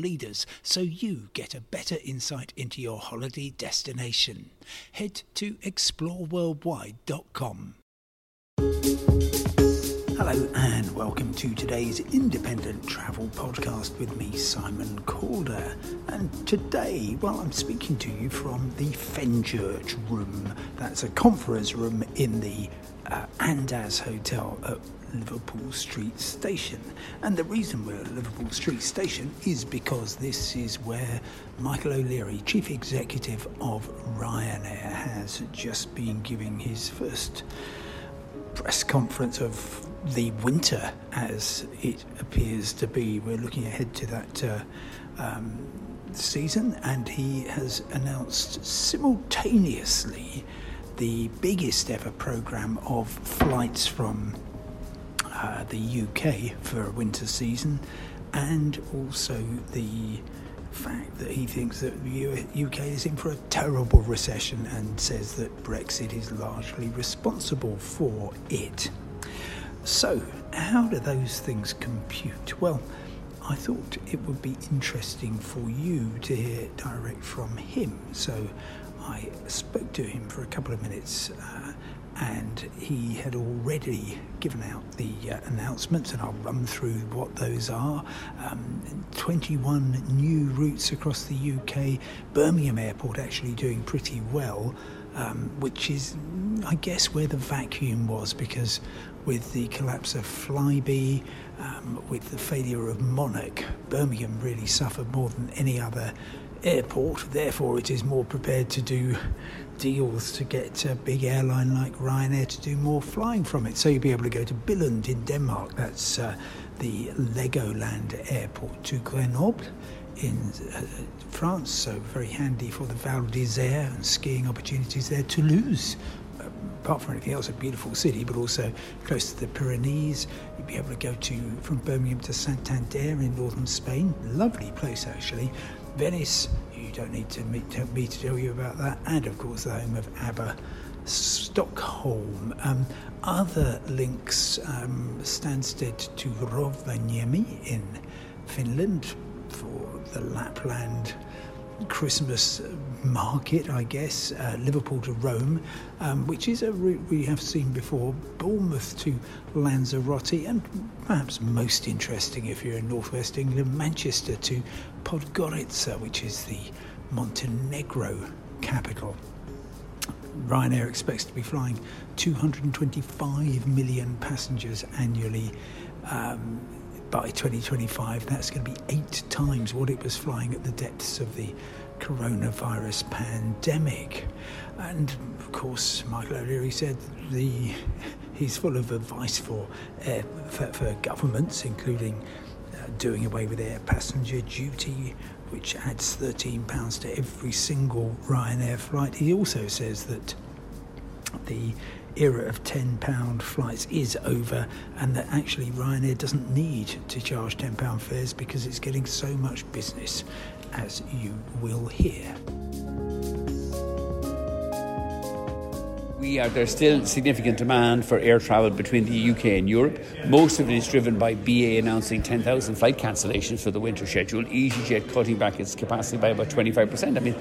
leaders so you get a better insight into your holiday destination. Head to exploreworldwide.com. Hello and welcome to today's independent travel podcast with me, Simon Calder. And today, well, I'm speaking to you from the Fenchurch Room. That's a conference room in the uh, Andaz Hotel at Liverpool Street Station. And the reason we're at Liverpool Street Station is because this is where Michael O'Leary, Chief Executive of Ryanair, has just been giving his first press conference of the winter as it appears to be. We're looking ahead to that uh, um, season, and he has announced simultaneously the biggest ever program of flights from uh, the UK for a winter season, and also the fact that he thinks that the UK is in for a terrible recession and says that Brexit is largely responsible for it. So, how do those things compute? Well, I thought it would be interesting for you to hear direct from him. So, I spoke to him for a couple of minutes. Uh, and he had already given out the uh, announcements, and I'll run through what those are. Um, 21 new routes across the UK. Birmingham Airport actually doing pretty well, um, which is, I guess, where the vacuum was because with the collapse of Flybe, um, with the failure of Monarch, Birmingham really suffered more than any other airport. Therefore, it is more prepared to do deals to get a big airline like Ryanair to do more flying from it. So you'll be able to go to Billund in Denmark. That's uh, the Legoland airport to Grenoble in uh, France. So very handy for the Val d'Isère and skiing opportunities there. Toulouse. Apart from anything else, a beautiful city, but also close to the Pyrenees. You'll be able to go to from Birmingham to Santander in northern Spain. Lovely place, actually. Venice, you don't need to meet, tell me to tell you about that. And of course, the home of ABBA. Stockholm. Um, other links um, Stansted to Rovaniemi in Finland for the Lapland Christmas market, I guess, uh, Liverpool to Rome, um, which is a route we have seen before, Bournemouth to Lanzarote, and perhaps most interesting if you're in northwest England, Manchester to Podgorica, which is the Montenegro capital. Ryanair expects to be flying 225 million passengers annually. Um, by 2025, that's going to be eight times what it was flying at the depths of the coronavirus pandemic. And of course, Michael O'Leary said the, he's full of advice for, uh, for, for, governments, including uh, doing away with air passenger duty, which adds £13 to every single Ryanair flight. He also says that the era of £10 flights is over and that actually Ryanair doesn't need to charge £10 fares because it's getting so much business, as you will hear. We are, there's still significant demand for air travel between the UK and Europe. Most of it is driven by BA announcing 10,000 flight cancellations for the winter schedule, EasyJet cutting back its capacity by about 25%. I mean,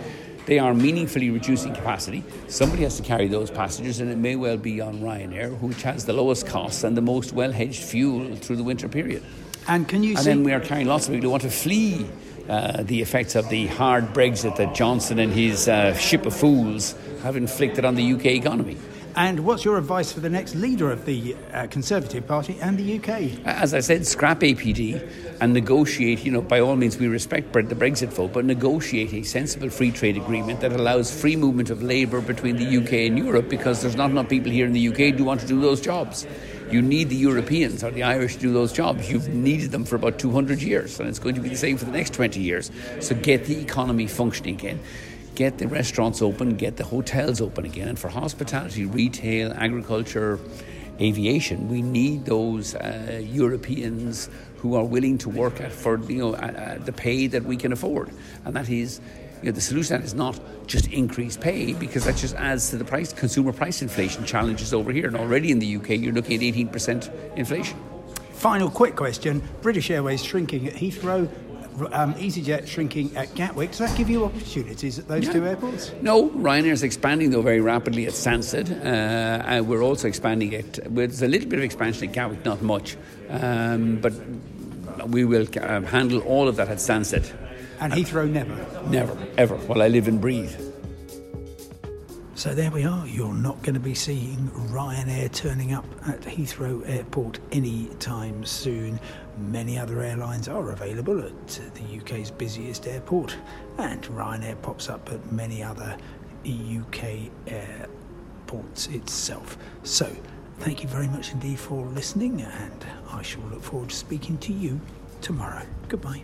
they are meaningfully reducing capacity. Somebody has to carry those passengers, and it may well be on Ryanair, which has the lowest costs and the most well hedged fuel through the winter period. And can you? And then we are carrying lots of people who want to flee uh, the effects of the hard Brexit that Johnson and his uh, ship of fools have inflicted on the UK economy. And what's your advice for the next leader of the uh, Conservative Party and the UK? As I said, scrap APD and negotiate, you know, by all means, we respect the Brexit vote, but negotiate a sensible free trade agreement that allows free movement of labour between the UK and Europe because there's not enough people here in the UK who want to do those jobs. You need the Europeans or the Irish to do those jobs. You've needed them for about 200 years, and it's going to be the same for the next 20 years. So get the economy functioning again. Get the restaurants open, get the hotels open again. And for hospitality, retail, agriculture, aviation, we need those uh, Europeans who are willing to work at for you know the pay that we can afford, and that is. You know, the solution is not just increase pay because that just adds to the price consumer price inflation challenges over here. And already in the UK, you're looking at 18% inflation. Final quick question: British Airways shrinking at Heathrow, um, EasyJet shrinking at Gatwick. Does that give you opportunities at those yeah. two airports? No, Ryanair is expanding though very rapidly at Stansted. Uh, and we're also expanding it. There's a little bit of expansion at Gatwick, not much, um, but we will uh, handle all of that at Stansted. And Heathrow never? Never, ever, while I live and breathe. So there we are. You're not going to be seeing Ryanair turning up at Heathrow Airport anytime soon. Many other airlines are available at the UK's busiest airport, and Ryanair pops up at many other UK airports itself. So, thank you very much indeed for listening, and I shall look forward to speaking to you tomorrow. Goodbye.